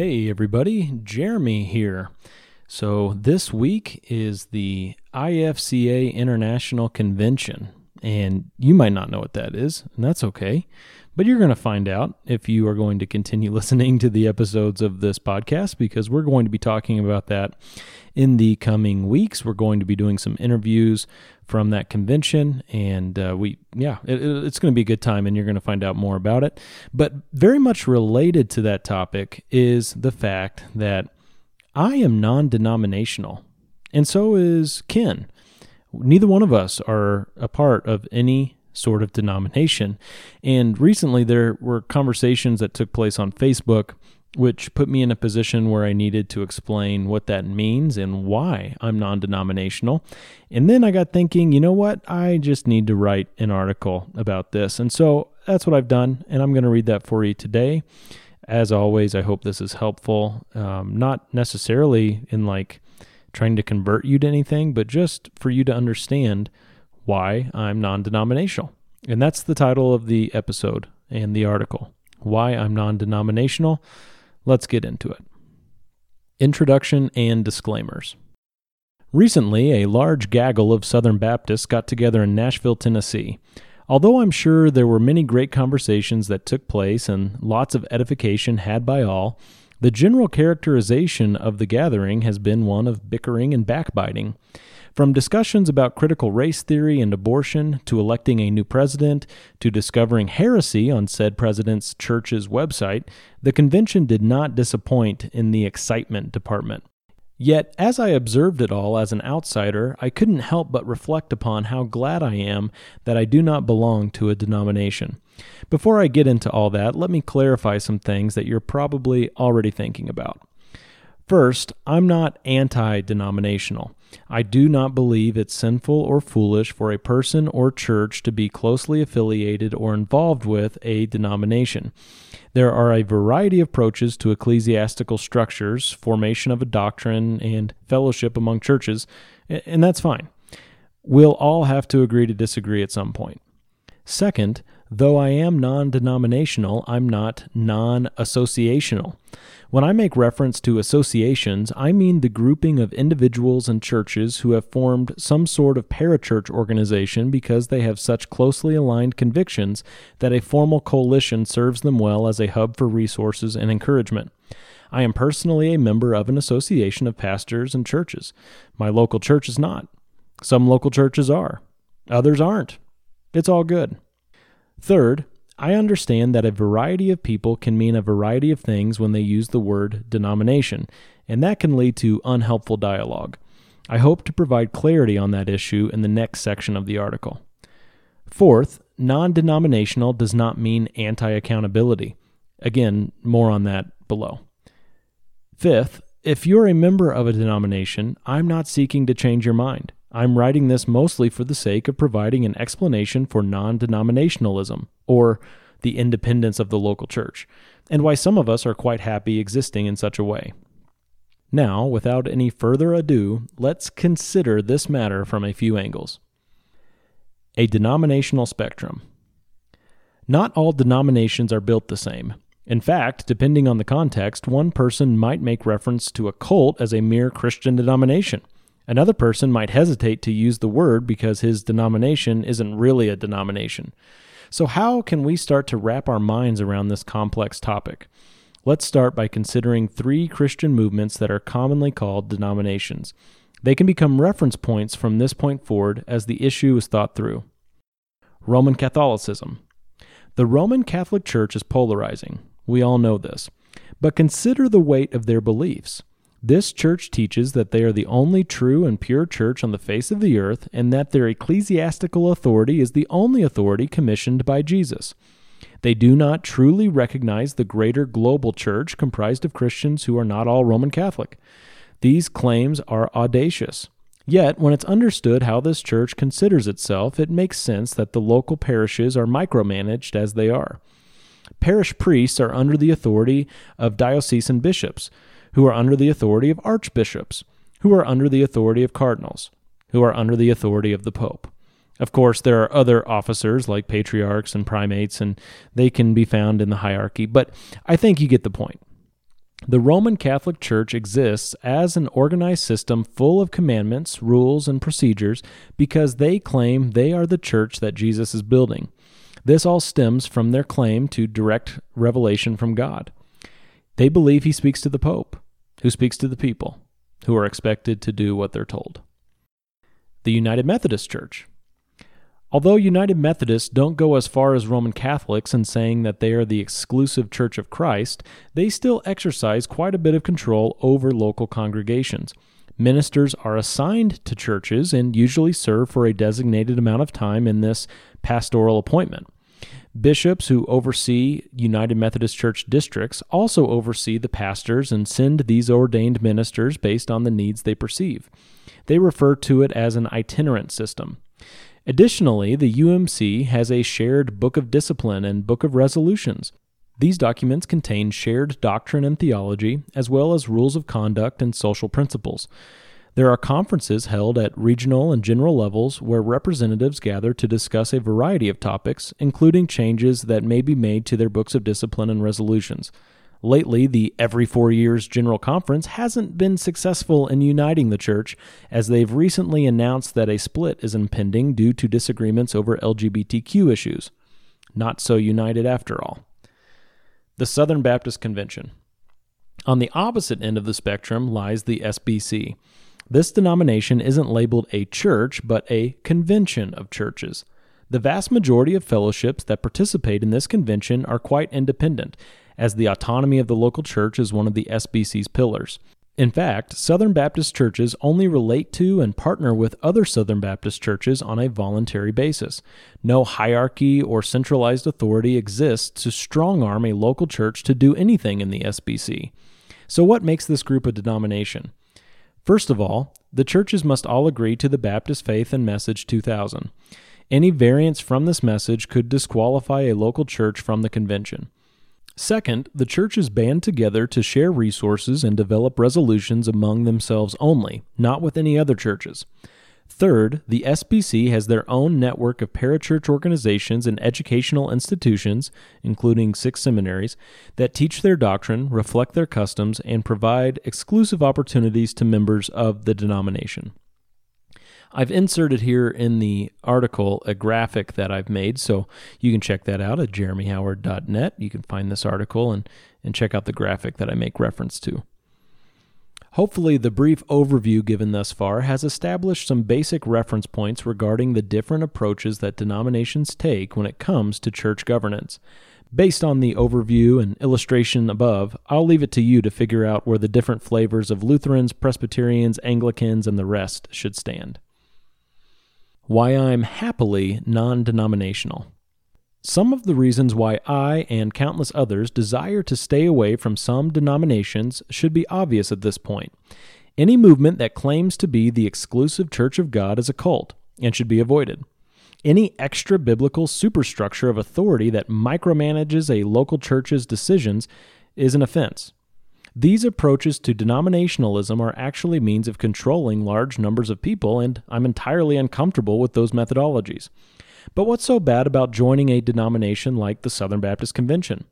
Hey, everybody, Jeremy here. So, this week is the IFCA International Convention, and you might not know what that is, and that's okay. But you're going to find out if you are going to continue listening to the episodes of this podcast because we're going to be talking about that in the coming weeks. We're going to be doing some interviews from that convention, and uh, we, yeah, it, it's going to be a good time, and you're going to find out more about it. But very much related to that topic is the fact that I am non denominational, and so is Ken. Neither one of us are a part of any sort of denomination. And recently there were conversations that took place on Facebook which put me in a position where I needed to explain what that means and why I'm non denominational. And then I got thinking, you know what? I just need to write an article about this. And so that's what I've done. And I'm going to read that for you today. As always, I hope this is helpful. Um, not necessarily in like trying to convert you to anything, but just for you to understand why I'm non denominational. And that's the title of the episode and the article Why I'm Non Denominational. Let's get into it. Introduction and Disclaimers. Recently, a large gaggle of Southern Baptists got together in Nashville, Tennessee. Although I'm sure there were many great conversations that took place and lots of edification had by all, the general characterization of the gathering has been one of bickering and backbiting. From discussions about critical race theory and abortion, to electing a new president, to discovering heresy on said president's church's website, the convention did not disappoint in the excitement department. Yet, as I observed it all as an outsider, I couldn't help but reflect upon how glad I am that I do not belong to a denomination. Before I get into all that, let me clarify some things that you're probably already thinking about. First, I'm not anti denominational. I do not believe it's sinful or foolish for a person or church to be closely affiliated or involved with a denomination. There are a variety of approaches to ecclesiastical structures, formation of a doctrine, and fellowship among churches, and that's fine. We'll all have to agree to disagree at some point. Second, though I am non denominational, I'm not non associational. When I make reference to associations, I mean the grouping of individuals and churches who have formed some sort of parachurch organization because they have such closely aligned convictions that a formal coalition serves them well as a hub for resources and encouragement. I am personally a member of an association of pastors and churches. My local church is not. Some local churches are, others aren't. It's all good. Third, I understand that a variety of people can mean a variety of things when they use the word denomination, and that can lead to unhelpful dialogue. I hope to provide clarity on that issue in the next section of the article. Fourth, non denominational does not mean anti accountability. Again, more on that below. Fifth, if you're a member of a denomination, I'm not seeking to change your mind. I'm writing this mostly for the sake of providing an explanation for non denominationalism, or the independence of the local church, and why some of us are quite happy existing in such a way. Now, without any further ado, let's consider this matter from a few angles. A denominational spectrum. Not all denominations are built the same. In fact, depending on the context, one person might make reference to a cult as a mere Christian denomination Another person might hesitate to use the word because his denomination isn't really a denomination. So, how can we start to wrap our minds around this complex topic? Let's start by considering three Christian movements that are commonly called denominations. They can become reference points from this point forward as the issue is thought through. Roman Catholicism. The Roman Catholic Church is polarizing. We all know this. But consider the weight of their beliefs. This church teaches that they are the only true and pure church on the face of the earth, and that their ecclesiastical authority is the only authority commissioned by Jesus. They do not truly recognize the greater global church comprised of Christians who are not all Roman Catholic. These claims are audacious. Yet, when it's understood how this church considers itself, it makes sense that the local parishes are micromanaged as they are. Parish priests are under the authority of diocesan bishops who are under the authority of archbishops, who are under the authority of cardinals, who are under the authority of the pope. Of course, there are other officers like patriarchs and primates, and they can be found in the hierarchy, but I think you get the point. The Roman Catholic Church exists as an organized system full of commandments, rules, and procedures because they claim they are the church that Jesus is building. This all stems from their claim to direct revelation from God. They believe he speaks to the Pope, who speaks to the people, who are expected to do what they're told. The United Methodist Church. Although United Methodists don't go as far as Roman Catholics in saying that they are the exclusive Church of Christ, they still exercise quite a bit of control over local congregations. Ministers are assigned to churches and usually serve for a designated amount of time in this pastoral appointment. Bishops who oversee United Methodist Church districts also oversee the pastors and send these ordained ministers based on the needs they perceive. They refer to it as an itinerant system. Additionally, the UMC has a shared Book of Discipline and Book of Resolutions. These documents contain shared doctrine and theology, as well as rules of conduct and social principles. There are conferences held at regional and general levels where representatives gather to discuss a variety of topics, including changes that may be made to their books of discipline and resolutions. Lately, the every four years General Conference hasn't been successful in uniting the church, as they've recently announced that a split is impending due to disagreements over LGBTQ issues. Not so united after all. The Southern Baptist Convention. On the opposite end of the spectrum lies the SBC. This denomination isn't labeled a church, but a convention of churches. The vast majority of fellowships that participate in this convention are quite independent as the autonomy of the local church is one of the SBC's pillars. In fact, Southern Baptist churches only relate to and partner with other Southern Baptist churches on a voluntary basis. No hierarchy or centralized authority exists to strong arm a local church to do anything in the SBC. So, what makes this group a denomination? First of all, the churches must all agree to the Baptist Faith and Message 2000. Any variance from this message could disqualify a local church from the convention. Second, the churches band together to share resources and develop resolutions among themselves only, not with any other churches. Third, the SBC has their own network of parachurch organizations and educational institutions, including six seminaries, that teach their doctrine, reflect their customs, and provide exclusive opportunities to members of the denomination. I've inserted here in the article a graphic that I've made, so you can check that out at jeremyhoward.net. You can find this article and, and check out the graphic that I make reference to. Hopefully, the brief overview given thus far has established some basic reference points regarding the different approaches that denominations take when it comes to church governance. Based on the overview and illustration above, I'll leave it to you to figure out where the different flavors of Lutherans, Presbyterians, Anglicans, and the rest should stand why I'm happily non denominational. Some of the reasons why I and countless others desire to stay away from some denominations should be obvious at this point. Any movement that claims to be the exclusive Church of God is a cult and should be avoided. Any extra biblical superstructure of authority that micromanages a local church's decisions is an offense. These approaches to denominationalism are actually means of controlling large numbers of people, and I'm entirely uncomfortable with those methodologies. But what's so bad about joining a denomination like the Southern Baptist Convention?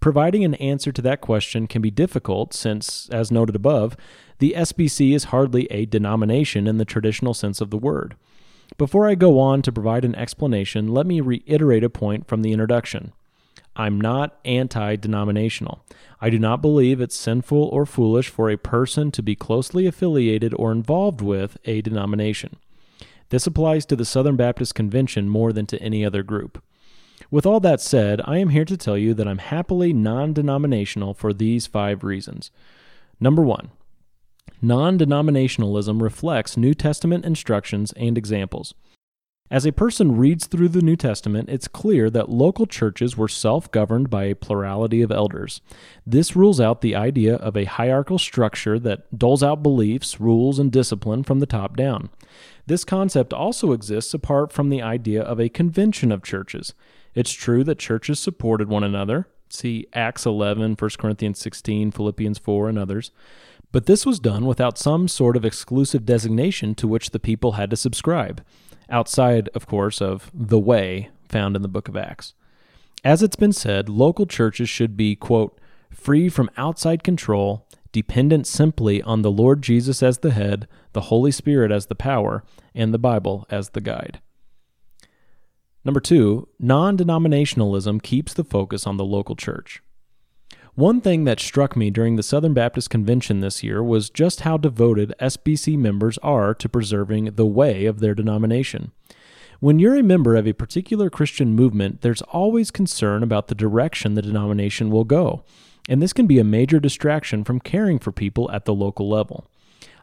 Providing an answer to that question can be difficult since, as noted above, the SBC is hardly a denomination in the traditional sense of the word. Before I go on to provide an explanation, let me reiterate a point from the introduction. I'm not anti denominational. I do not believe it's sinful or foolish for a person to be closely affiliated or involved with a denomination. This applies to the Southern Baptist Convention more than to any other group. With all that said, I am here to tell you that I'm happily non denominational for these five reasons. Number one, non denominationalism reflects New Testament instructions and examples. As a person reads through the New Testament, it's clear that local churches were self governed by a plurality of elders. This rules out the idea of a hierarchical structure that doles out beliefs, rules, and discipline from the top down. This concept also exists apart from the idea of a convention of churches. It's true that churches supported one another. See Acts 11, 1 Corinthians 16, Philippians 4, and others. But this was done without some sort of exclusive designation to which the people had to subscribe outside, of course, of the way found in the book of Acts. As it's been said, local churches should be, quote, free from outside control, dependent simply on the Lord Jesus as the head, the Holy Spirit as the power, and the Bible as the guide. Number two, non denominationalism keeps the focus on the local church. One thing that struck me during the Southern Baptist Convention this year was just how devoted SBC members are to preserving the way of their denomination. When you're a member of a particular Christian movement, there's always concern about the direction the denomination will go, and this can be a major distraction from caring for people at the local level.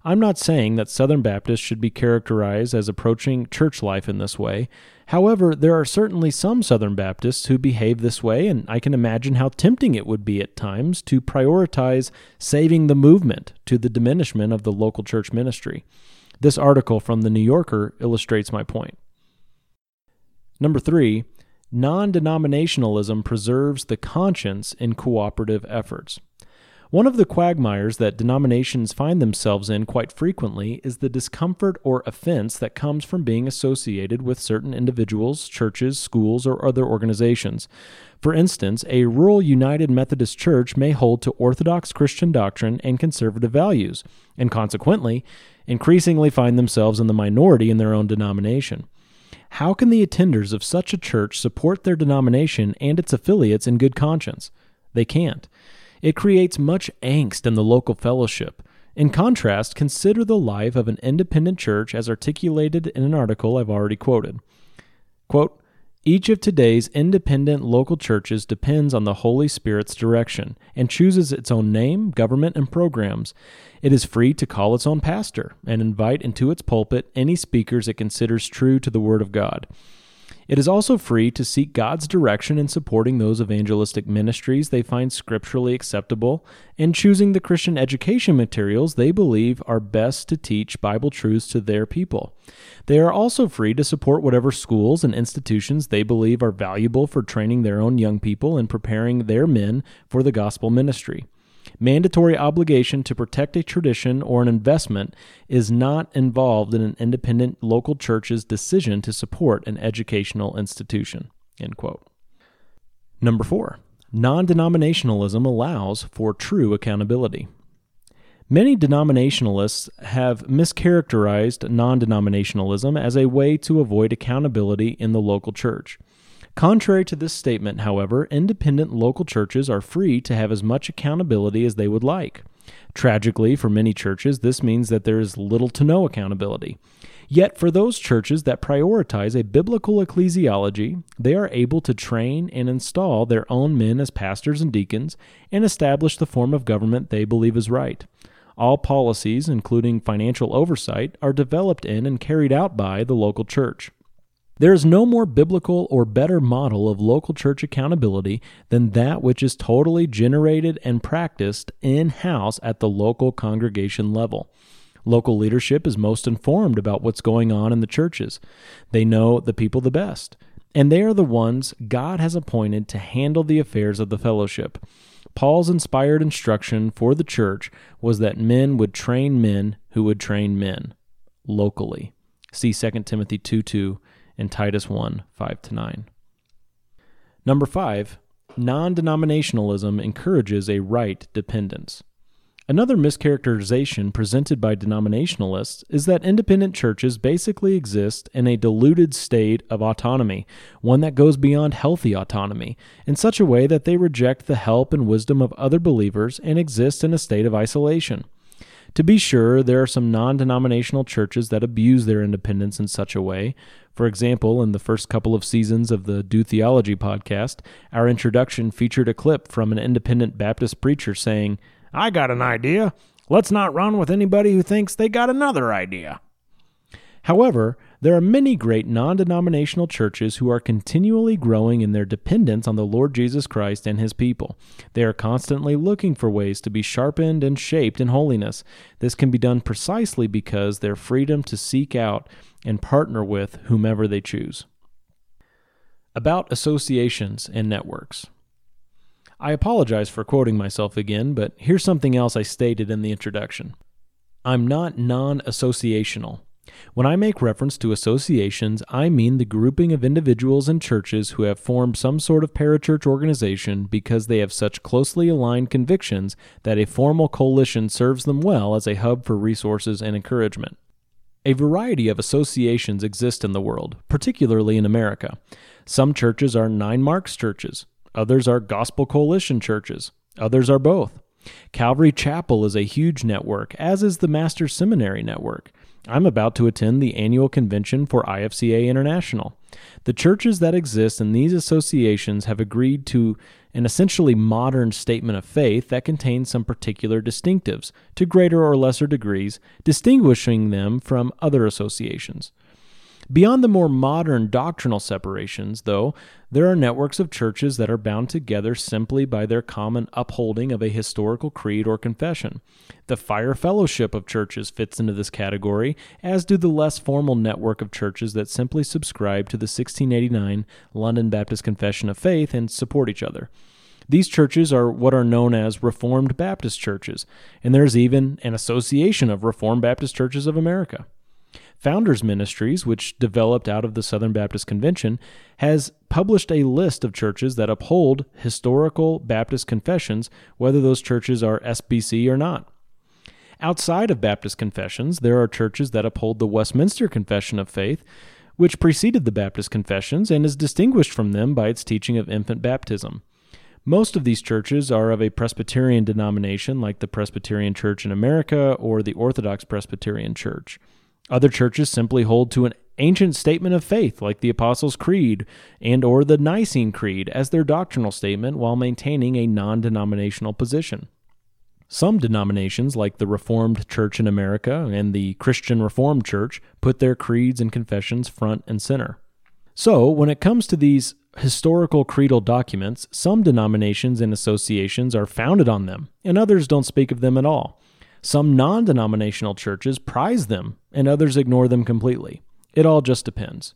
I'm not saying that Southern Baptists should be characterized as approaching church life in this way. However, there are certainly some Southern Baptists who behave this way, and I can imagine how tempting it would be at times to prioritize saving the movement to the diminishment of the local church ministry. This article from The New Yorker illustrates my point. Number three, non denominationalism preserves the conscience in cooperative efforts. One of the quagmires that denominations find themselves in quite frequently is the discomfort or offense that comes from being associated with certain individuals, churches, schools, or other organizations. For instance, a rural United Methodist Church may hold to Orthodox Christian doctrine and conservative values, and consequently, increasingly find themselves in the minority in their own denomination. How can the attenders of such a church support their denomination and its affiliates in good conscience? They can't. It creates much angst in the local fellowship. In contrast, consider the life of an independent church as articulated in an article I've already quoted. Quote, each of today's independent local churches depends on the Holy Spirit's direction and chooses its own name, government, and programs. It is free to call its own pastor and invite into its pulpit any speakers it considers true to the Word of God. It is also free to seek God's direction in supporting those evangelistic ministries they find scripturally acceptable and choosing the Christian education materials they believe are best to teach Bible truths to their people. They are also free to support whatever schools and institutions they believe are valuable for training their own young people and preparing their men for the gospel ministry mandatory obligation to protect a tradition or an investment is not involved in an independent local church's decision to support an educational institution. End quote. Number four, non denominationalism allows for true accountability. Many denominationalists have mischaracterized non denominationalism as a way to avoid accountability in the local church. Contrary to this statement, however, independent local churches are free to have as much accountability as they would like. Tragically, for many churches, this means that there is little to no accountability. Yet, for those churches that prioritize a biblical ecclesiology, they are able to train and install their own men as pastors and deacons and establish the form of government they believe is right. All policies, including financial oversight, are developed in and carried out by the local church. There is no more biblical or better model of local church accountability than that which is totally generated and practiced in house at the local congregation level. Local leadership is most informed about what's going on in the churches. They know the people the best, and they are the ones God has appointed to handle the affairs of the fellowship. Paul's inspired instruction for the church was that men would train men who would train men locally. See 2 Timothy 2 2 and Titus 1 5 to 9. Number 5, non denominationalism encourages a right dependence. Another mischaracterization presented by denominationalists is that independent churches basically exist in a diluted state of autonomy, one that goes beyond healthy autonomy, in such a way that they reject the help and wisdom of other believers and exist in a state of isolation. To be sure, there are some non denominational churches that abuse their independence in such a way. For example, in the first couple of seasons of the Do Theology podcast, our introduction featured a clip from an independent Baptist preacher saying, I got an idea. Let's not run with anybody who thinks they got another idea. However, there are many great non denominational churches who are continually growing in their dependence on the Lord Jesus Christ and his people. They are constantly looking for ways to be sharpened and shaped in holiness. This can be done precisely because their freedom to seek out and partner with whomever they choose. About associations and networks. I apologize for quoting myself again, but here's something else I stated in the introduction. I'm not non associational. When I make reference to associations, I mean the grouping of individuals and churches who have formed some sort of parachurch organization because they have such closely aligned convictions that a formal coalition serves them well as a hub for resources and encouragement. A variety of associations exist in the world, particularly in America. Some churches are Nine Marks churches, others are Gospel Coalition churches, others are both. Calvary Chapel is a huge network, as is the Master's Seminary Network. I'm about to attend the annual convention for IFCA International. The churches that exist in these associations have agreed to an essentially modern statement of faith that contains some particular distinctives, to greater or lesser degrees, distinguishing them from other associations. Beyond the more modern doctrinal separations, though, there are networks of churches that are bound together simply by their common upholding of a historical creed or confession. The Fire Fellowship of churches fits into this category, as do the less formal network of churches that simply subscribe to the 1689 London Baptist Confession of Faith and support each other. These churches are what are known as Reformed Baptist churches, and there's even an association of Reformed Baptist churches of America. Founders Ministries, which developed out of the Southern Baptist Convention, has published a list of churches that uphold historical Baptist confessions, whether those churches are SBC or not. Outside of Baptist confessions, there are churches that uphold the Westminster Confession of Faith, which preceded the Baptist confessions and is distinguished from them by its teaching of infant baptism. Most of these churches are of a Presbyterian denomination, like the Presbyterian Church in America or the Orthodox Presbyterian Church. Other churches simply hold to an ancient statement of faith like the Apostles' Creed and or the Nicene Creed as their doctrinal statement while maintaining a non-denominational position. Some denominations, like the Reformed Church in America and the Christian Reformed Church, put their creeds and confessions front and center. So, when it comes to these historical creedal documents, some denominations and associations are founded on them, and others don't speak of them at all. Some non denominational churches prize them, and others ignore them completely. It all just depends.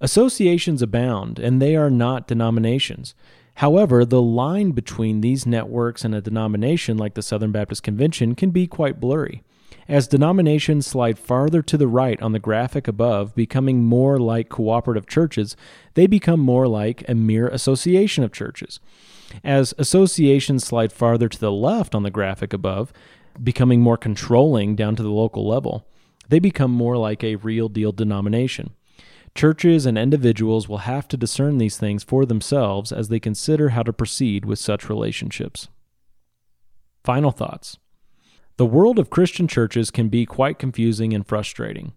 Associations abound, and they are not denominations. However, the line between these networks and a denomination like the Southern Baptist Convention can be quite blurry. As denominations slide farther to the right on the graphic above, becoming more like cooperative churches, they become more like a mere association of churches. As associations slide farther to the left on the graphic above, becoming more controlling down to the local level, they become more like a real deal denomination. Churches and individuals will have to discern these things for themselves as they consider how to proceed with such relationships. Final thoughts. The world of Christian churches can be quite confusing and frustrating.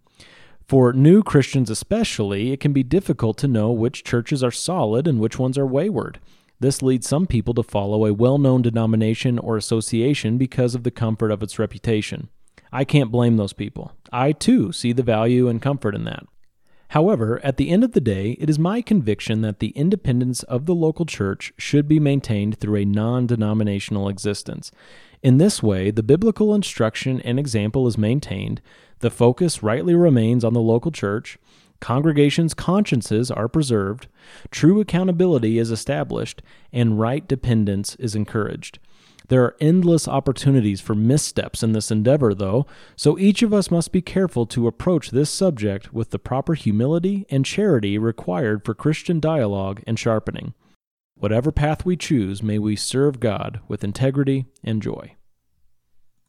For new Christians, especially, it can be difficult to know which churches are solid and which ones are wayward. This leads some people to follow a well known denomination or association because of the comfort of its reputation. I can't blame those people. I too see the value and comfort in that. However, at the end of the day, it is my conviction that the independence of the local church should be maintained through a non denominational existence. In this way, the biblical instruction and example is maintained, the focus rightly remains on the local church, Congregations' consciences are preserved, true accountability is established, and right dependence is encouraged. There are endless opportunities for missteps in this endeavor, though, so each of us must be careful to approach this subject with the proper humility and charity required for Christian dialogue and sharpening. Whatever path we choose, may we serve God with integrity and joy.